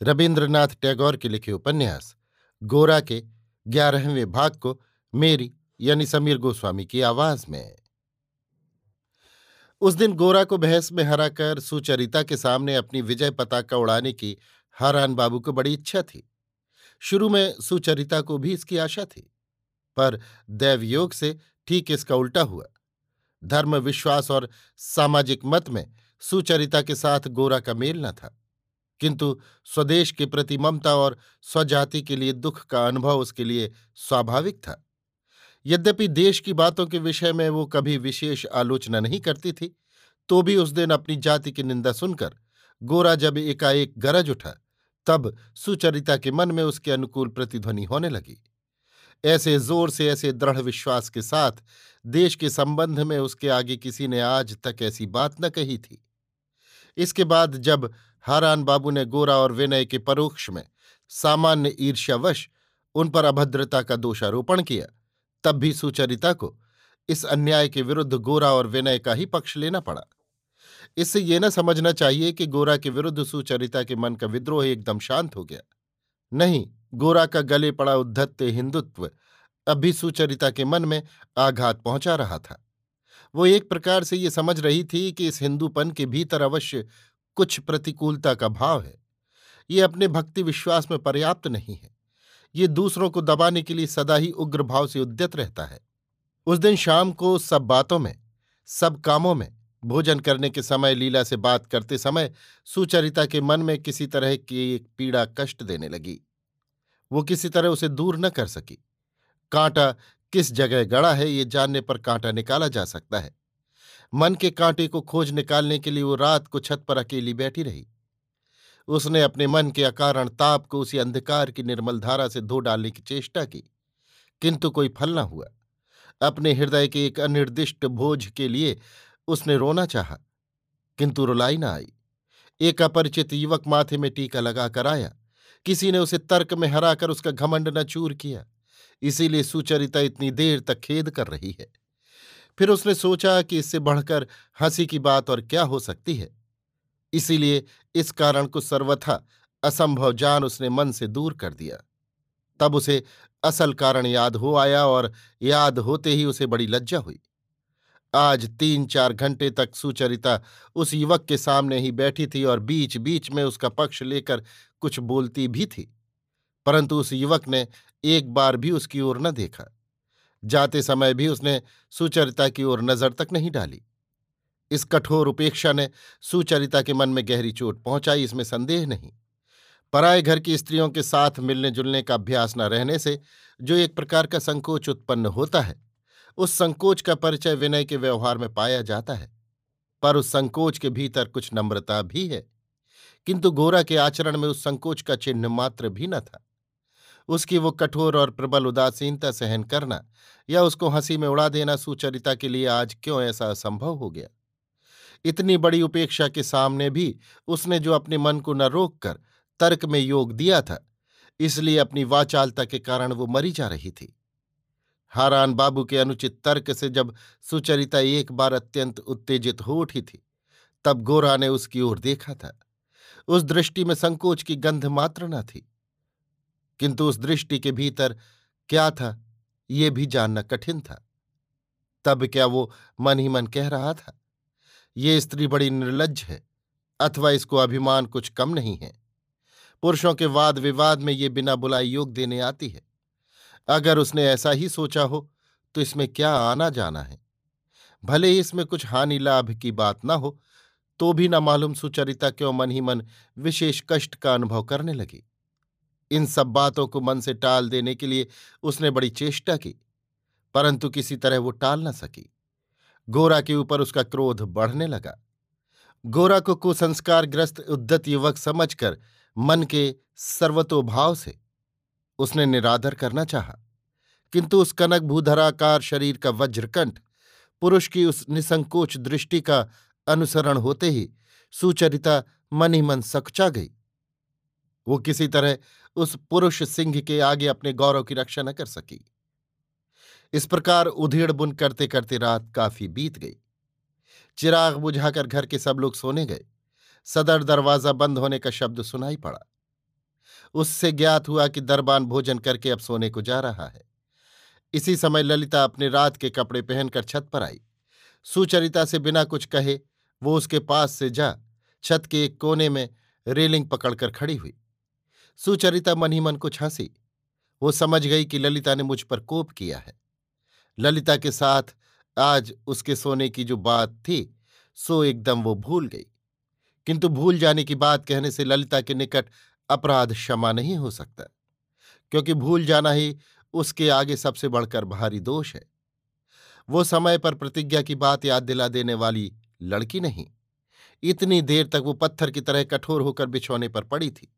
रविन्द्रनाथ टैगोर के लिखे उपन्यास, गोरा के ग्यारहवें भाग को मेरी यानी समीर गोस्वामी की आवाज़ में। उस दिन गोरा को बहस में हराकर सुचरिता के सामने अपनी विजय पताका उड़ाने की हारान बाबू को बड़ी इच्छा थी। शुरू में सुचरिता को भी इसकी आशा थी, पर दैवयोग से ठीक इसका उल्टा हुआ। धर्म, विश्वास और सामाजिक मत में सुचरिता के साथ गोरा का मेल न था। किंतु स्वदेश के प्रति ममता और स्वजाति के लिए दुख का अनुभव उसके लिए स्वाभाविक था। यद्यपि देश की बातों के विषय में वो कभी विशेष आलोचना नहीं करती थी तो भी उस दिन अपनी जाति की निंदा सुनकर गोरा जब एकाएक गरज उठा, तब सुचरिता के मन में उसके अनुकूल प्रतिध्वनि होने लगी। ऐसे ज़ोर से, ऐसे दृढ़ विश्वास के साथ देश के संबंध में उसके आगे किसी ने आज तक ऐसी बात न कही थी। इसके बाद जब हारान बाबू ने गोरा और विनय के परोक्ष में सामान्य ईर्ष्यावश उन पर अभद्रता का दोषारोपण किया। तब भी सुचरिता को इस अन्याय के विरुद्ध गोरा और विनय का ही पक्ष लेना पड़ा। इससे ये न समझना चाहिए कि गोरा के विरुद्ध सुचरिता के मन का विद्रोह एकदम शांत हो गया। नहीं, गोरा का गले पड़ा उद्धत्य हिंदुत्व अब भी सुचरिता के मन में आघात पहुँचा रहा था। वो एक प्रकार से ये समझ रही थी कि इस हिंदूपन के भीतर अवश्य कुछ प्रतिकूलता का भाव है। ये अपने भक्ति विश्वास में पर्याप्त नहीं है। ये दूसरों को दबाने के लिए सदा ही उग्र भाव से उद्यत रहता है। उस दिन शाम को सब बातों में, सब कामों में, भोजन करने के समय, लीला से बात करते समय सुचरिता के मन में किसी तरह की एक पीड़ा कष्ट देने लगी। वो किसी तरह उसे दूर न कर सकी। कांटा किस जगह गड़ा है ये जानने पर कांटा निकाला जा सकता है। मन के कांटे को खोज निकालने के लिए वो रात को छत पर अकेली बैठी रही। उसने अपने मन के अकारण ताप को उसी अंधकार की निर्मल धारा से धो डालने की चेष्टा की, किंतु कोई फल न हुआ। अपने हृदय के एक अनिर्दिष्ट भोज के लिए उसने रोना चाहा, किंतु रुलाई न आई। एक अपरिचित युवक माथे में टीका लगाकर आया। किसी ने उसे तर्क में हराकर उसका घमंड न चूर किया। इसीलिए सुचरिता इतनी देर तक खेद कर रही है। फिर उसने सोचा कि इससे बढ़कर हँसी की बात और क्या हो सकती है। इसीलिए इस कारण को सर्वथा असंभव जान उसने मन से दूर कर दिया। तब उसे असल कारण याद हो आया और याद होते ही उसे बड़ी लज्जा हुई। आज तीन चार घंटे तक सुचरिता उस युवक के सामने ही बैठी थी और बीच बीच में उसका पक्ष लेकर कुछ बोलती भी थी। परंतु उस युवक ने एक बार भी उसकी ओर न देखा। जाते समय भी उसने सुचरिता की ओर नज़र तक नहीं डाली। इस कठोर उपेक्षा ने सुचरिता के मन में गहरी चोट पहुंचाई, इसमें संदेह नहीं। पराए घर की स्त्रियों के साथ मिलने जुलने का अभ्यास न रहने से जो एक प्रकार का संकोच उत्पन्न होता है, उस संकोच का परिचय विनय के व्यवहार में पाया जाता है। पर उस संकोच के भीतर कुछ नम्रता भी है, किंतु गोरा के आचरण में उस संकोच का चिन्ह मात्र भी न था। उसकी वो कठोर और प्रबल उदासीनता सहन करना या उसको हँसी में उड़ा देना सुचरिता के लिए आज क्यों ऐसा असंभव हो गया? इतनी बड़ी उपेक्षा के सामने भी उसने जो अपने मन को न रोक कर तर्क में योग दिया था, इसलिए अपनी वाचालता के कारण वो मरी जा रही थी। हारान बाबू के अनुचित तर्क से जब सुचरिता एक बार अत्यंत उत्तेजित हो उठी थी, तब गोरा ने उसकी ओर देखा था। उस दृष्टि में संकोच की गंध मात्र न थी। किंतु उस दृष्टि के भीतर क्या था, ये भी जानना कठिन था। तब क्या वो मन ही मन कह रहा था, ये स्त्री बड़ी निर्लज है, अथवा इसको अभिमान कुछ कम नहीं है। पुरुषों के वाद विवाद में ये बिना बुलाई योग देने आती है। अगर उसने ऐसा ही सोचा हो तो इसमें क्या आना जाना है? भले ही इसमें कुछ हानि लाभ की बात ना हो तो भी न मालूम सुचरिता क्यों मन ही मन विशेष कष्ट का अनुभव करने लगी। इन सब बातों को मन से टाल देने के लिए उसने बड़ी चेष्टा की, परंतु किसी तरह वो टाल न सकी। गोरा के ऊपर उसका क्रोध बढ़ने लगा। गोरा को कुसंस्कारग्रस्त उद्दत युवक समझकर मन के सर्वतोभाव से उसने निरादर करना चाहा, किंतु उस कनक भूधराकार शरीर का वज्रकंठ पुरुष की उस निसंकोच दृष्टि का अनुसरण होते ही सुचरिता मन ही मन सकचा गई। वो किसी तरह उस पुरुष सिंह के आगे अपने गौरव की रक्षा न कर सकी। इस प्रकार उधेड़ बुन करते करते रात काफ़ी बीत गई। चिराग बुझाकर घर के सब लोग सोने गए। सदर दरवाज़ा बंद होने का शब्द सुनाई पड़ा। उससे ज्ञात हुआ कि दरबान भोजन करके अब सोने को जा रहा है। इसी समय ललिता अपने रात के कपड़े पहनकर छत पर आई। सुचरिता से बिना कुछ कहे, वो उसके पास से जा, छत के एक कोने में रेलिंग पकड़कर खड़ी हुई। सुचरिता मन ही मन कुछ हँसी। वो समझ गई कि ललिता ने मुझ पर कोप किया है। ललिता के साथ आज उसके सोने की जो बात थी, सो एकदम वो भूल गई। किंतु भूल जाने की बात कहने से ललिता के निकट अपराध क्षमा नहीं हो सकता। क्योंकि भूल जाना ही उसके आगे सबसे बढ़कर भारी दोष है। वो समय पर प्रतिज्ञा की बात याद दिला देने वाली लड़की नहीं। इतनी देर तक वो पत्थर की तरह कठोर होकर बिछौने पर पड़ी थी।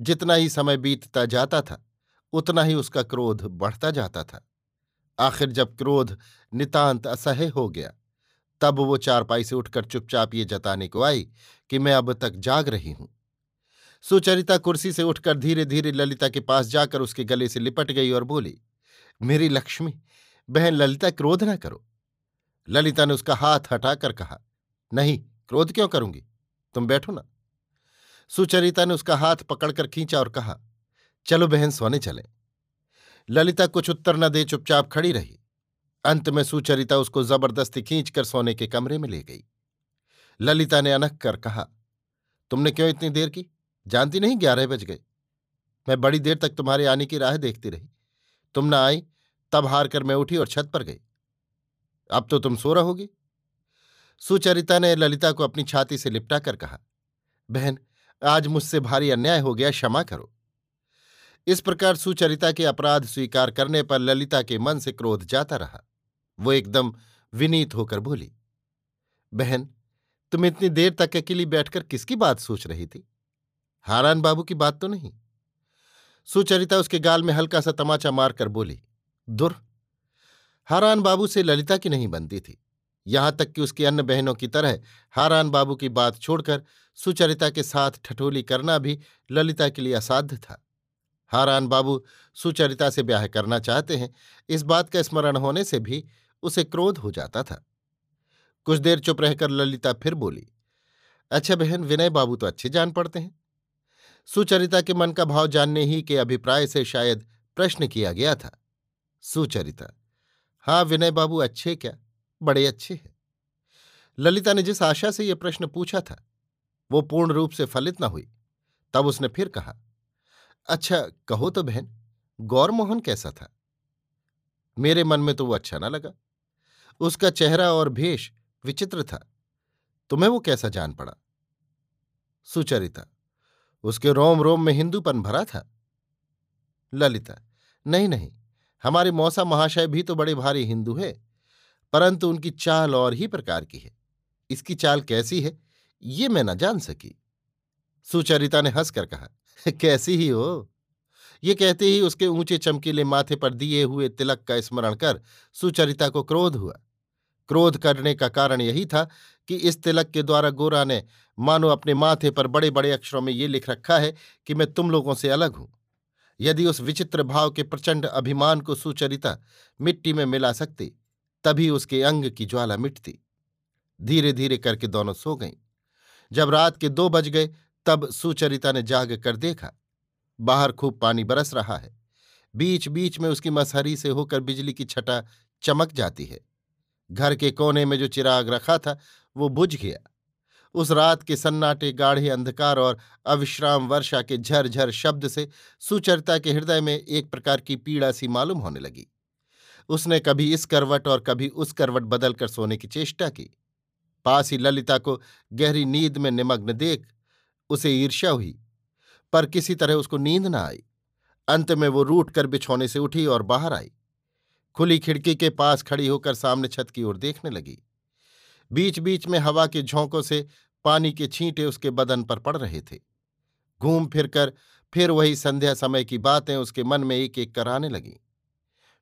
जितना ही समय बीतता जाता था, उतना ही उसका क्रोध बढ़ता जाता था। आखिर जब क्रोध नितांत असह्य हो गया, तब वो चारपाई से उठकर चुपचाप ये जताने को आई कि मैं अब तक जाग रही हूँ। सुचरिता कुर्सी से उठकर धीरे धीरे ललिता के पास जाकर उसके गले से लिपट गई और बोली, मेरी लक्ष्मी, बहन ललिता, क्रोध ना करो। ललिता ने उसका हाथ हटाकर कहा, नहीं, क्रोध क्यों करूँगी? तुम बैठो ना। सुचरिता ने उसका हाथ पकड़कर खींचा और कहा, चलो बहन, सोने चले। ललिता कुछ उत्तर न दे चुपचाप खड़ी रही। अंत में सुचरिता उसको ज़बरदस्ती खींचकर सोने के कमरे में ले गई। ललिता ने अनक कर कहा, तुमने क्यों इतनी देर की? जानती नहीं, ग्यारह बज गए। मैं बड़ी देर तक तुम्हारे आने की राह देखती रही। तुम न आई, तब हार कर मैं उठी और छत पर गई। अब तो तुम सो रहोगी? सुचरिता ने ललिता को अपनी छाती से लिपटा कर कहा, बहन आज मुझसे भारी अन्याय हो गया, क्षमा करो। इस प्रकार सुचरिता के अपराध स्वीकार करने पर ललिता के मन से क्रोध जाता रहा। वो एकदम विनीत होकर बोली, बहन, तुम इतनी देर तक अकेली बैठकर किसकी बात सोच रही थी? हारान बाबू की बात तो नहीं? सुचरिता उसके गाल में हल्का सा तमाचा मारकर बोली, दुर, हारान बाबू से ललिता की नहीं बनती थी। यहाँ तक कि उसकी अन्य बहनों की तरह हारान बाबू की बात छोड़कर सुचरिता के साथ ठठोली करना भी ललिता के लिए असाध्य था। हारान बाबू सुचरिता से ब्याह करना चाहते हैं, इस बात का स्मरण होने से भी उसे क्रोध हो जाता था। कुछ देर चुप रहकर ललिता फिर बोली अच्छा बहन, विनय बाबू तो अच्छे जान पड़ते हैं। सुचरिता के मन का भाव जानने ही के अभिप्राय से शायद प्रश्न किया गया था। सुचरिता हाँ विनय बाबू अच्छे क्या? बड़े अच्छे हैं। ललिता ने जिस आशा से यह प्रश्न पूछा था वो पूर्ण रूप से फलित न हुई। तब उसने फिर कहा अच्छा कहो तो बहन, गौरमोहन कैसा था? मेरे मन में तो वो अच्छा ना लगा। उसका चेहरा और भेष विचित्र था। तुम्हें वो कैसा जान पड़ा? सुचरिता, उसके रोम रोम में हिंदूपन भरा था। ललिता, नहीं नहीं, हमारे मौसा महाशय भी तो बड़े भारी हिंदू है, परंतु उनकी चाल और ही प्रकार की है। इसकी चाल कैसी है? ये मैं न जान सकी। सुचरिता ने हंसकर कहा, कैसी ही हो? ये कहते ही उसके ऊँचे चमकीले माथे पर दिए हुए तिलक का स्मरण कर सुचरिता को क्रोध हुआ। क्रोध करने का कारण यही था कि इस तिलक के द्वारा गोरा ने, मानो अपने माथे पर बड़े बड़े अक्षरों में ये लिख रखा है कि मैं तुम लोगों से अलग हूँ। यदि उस विचित्र भाव के प्रचंड अभिमान को सुचरिता मिट्टी में मिला सकती, तभी उसके अंग की ज्वाला मिटती। धीरे धीरे करके दोनों सो गईं। जब रात के दो बज गए, तब सुचरिता ने जाग कर देखा, बाहर खूब पानी बरस रहा है। बीच बीच में उसकी मसहरी से होकर बिजली की छटा चमक जाती है। घर के कोने में जो चिराग रखा था, वो बुझ गया। उस रात के सन्नाटे, गाढ़े अंधकार और अविश्राम वर्षा के झरझर शब्द से सुचरिता के हृदय में एक प्रकार की पीड़ा सी मालूम होने लगी। उसने कभी इस करवट और कभी उस करवट बदलकर सोने की चेष्टा की। पास ही ललिता को गहरी नींद में निमग्न देख उसे ईर्ष्या हुई, पर किसी तरह उसको नींद न आई। अंत में वो रूट कर बिछौने से उठी और बाहर आई। खुली खिड़की के पास खड़ी होकर सामने छत की ओर देखने लगी। बीच बीच में हवा के झोंकों से पानी के छींटे उसके बदन पर पड़ रहे थे। घूम फिरकर फिर वही संध्या समय की बातें उसके मन में एक एक कर आने लगीं।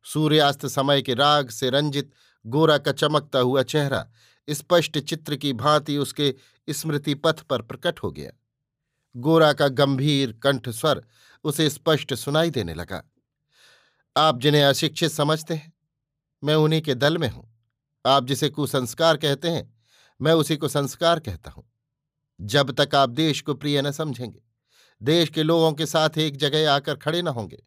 सूर्यास्त समय के राग से रंजित गोरा का चमकता हुआ चेहरा स्पष्ट चित्र की भांति उसके स्मृति पथ पर प्रकट हो गया। गोरा का गंभीर कंठ स्वर उसे स्पष्ट सुनाई देने लगा। आप जिन्हें अशिक्षित समझते हैं, मैं उन्हीं के दल में हूँ। आप जिसे कुसंस्कार कहते हैं, मैं उसी को संस्कार कहता हूँ। जब तक आप देश को प्रिय न समझेंगे, देश के लोगों के साथ एक जगह आकर खड़े न होंगे,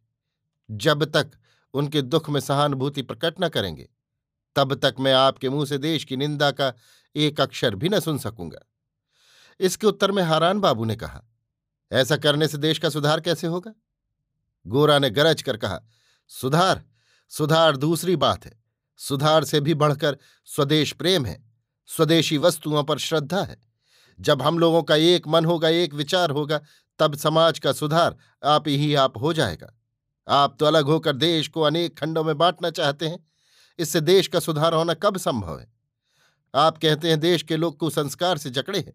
जब तक उनके दुख में सहानुभूति प्रकट न करेंगे तब तक मैं आपके मुँह से देश की निंदा का एक अक्षर भी न सुन सकूँगा। इसके उत्तर में हारान बाबू ने कहा, ऐसा करने से देश का सुधार कैसे होगा? गोरा ने गरज कर कहा, सुधार सुधार दूसरी बात है। सुधार से भी बढ़कर स्वदेश प्रेम है। स्वदेशी वस्तुओं पर श्रद्धा है। जब हम लोगों का एक मन होगा, एक विचार होगा, तब समाज का सुधार आप ही, आप हो जाएगा। आप तो अलग होकर देश को अनेक खंडों में बांटना चाहते हैं। इससे देश का सुधार होना कब संभव है? आप कहते हैं देश के लोग कुसंस्कार से जकड़े हैं।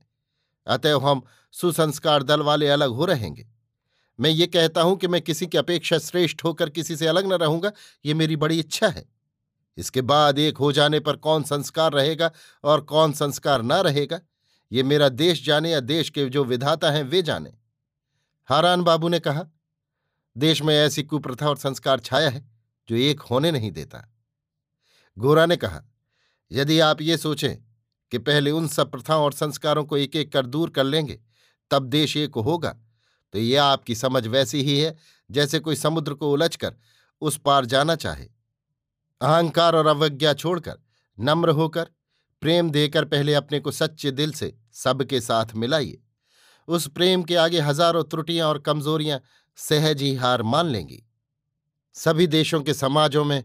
अतएव हम सुसंस्कार दल वाले अलग हो रहेंगे। मैं ये कहता हूँ कि मैं किसी की अपेक्षा श्रेष्ठ होकर किसी से अलग न रहूँगा, ये मेरी बड़ी इच्छा है। इसके बाद एक हो जाने पर कौन संस्कार रहेगा और कौन संस्कार न रहेगा, ये मेरा देश जाने या देश के जो विधाता हैं वे जाने। हारान बाबू ने कहा, देश में ऐसी कुप्रथा और संस्कार छाया है, जो एक होने नहीं देता। गोरा ने कहा, यदि आप ये सोचें कि पहले उन सब प्रथाओं और संस्कारों को एक एक कर दूर कर लेंगे, तब देश एक होगा तो ये आपकी समझ वैसी ही है जैसे कोई समुद्र को उलझकर उस पार जाना चाहे। अहंकार और अवज्ञा छोड़कर, नम्र होकर, प्रेम देकर पहले अपने को सच्चे दिल से सबके साथ मिलाइए। उस प्रेम के आगे हज़ारों त्रुटियाँ और कमजोरियाँ सहज ही हार मान लेंगी। सभी देशों के समाजों में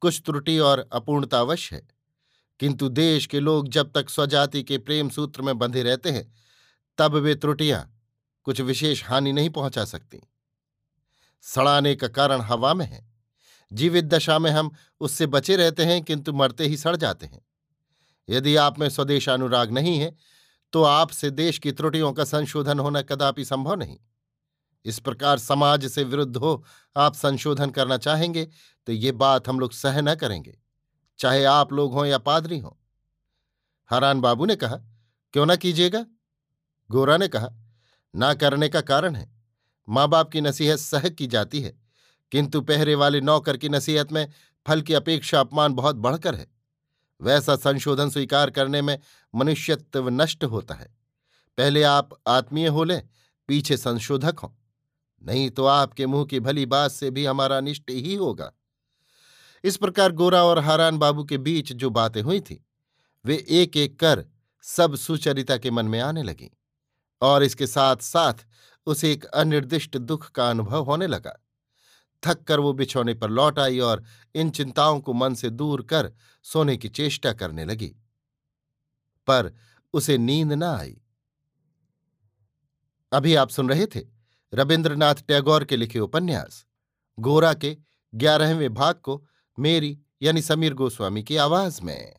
कुछ त्रुटि और अपूर्णता अवश्य है। किंतु देश के लोग जब तक स्वजाति के प्रेम सूत्र में बंधे रहते हैं, तब वे त्रुटियाँ कुछ विशेष हानि नहीं पहुँचा सकती। सड़ाने का कारण हवा में है। जीवित दशा में हम उससे बचे रहते हैं, किंतु मरते ही सड़ जाते हैं। यदि आप में स्वदेशानुराग नहीं है तो आपसे देश की त्रुटियों का संशोधन होना कदापि संभव नहीं। इस प्रकार समाज से विरुद्ध हो, आप संशोधन करना चाहेंगे तो ये बात हम लोग सह न करेंगे, चाहे आप लोग हों या पादरी हों। हरान बाबू ने कहा, क्यों ना कीजिएगा? गोरा ने कहा, ना करने का कारण है। माँ बाप की नसीहत सह की जाती है, किंतु पहरे वाले नौकर की नसीहत में फल की अपेक्षा अपमान बहुत बढ़कर है। वैसा संशोधन स्वीकार करने में मनुष्यत्व नष्ट होता है। पहले आप आत्मीय हो लें, पीछे संशोधक हों। नहीं तो आपके मुँह की भली बात से भी हमारा अनिष्ट ही होगा। इस प्रकार गोरा और हारान बाबू के बीच जो बातें हुई थी, वे एक एक कर सब सुचरिता के मन में आने लगी और इसके साथ साथ उसे एक अनिर्दिष्ट दुख का अनुभव होने लगा। थक कर वो बिछौने पर लौट आई और इन चिंताओं को मन से दूर कर सोने की चेष्टा करने लगी। पर उसे नींद न आई। अभी आप सुन रहे थे रविन्द्रनाथ टैगोर के लिखे उपन्यास, गोरा के ग्यारहवें भाग को मेरी यानी समीर गोस्वामी की आवाज़ में।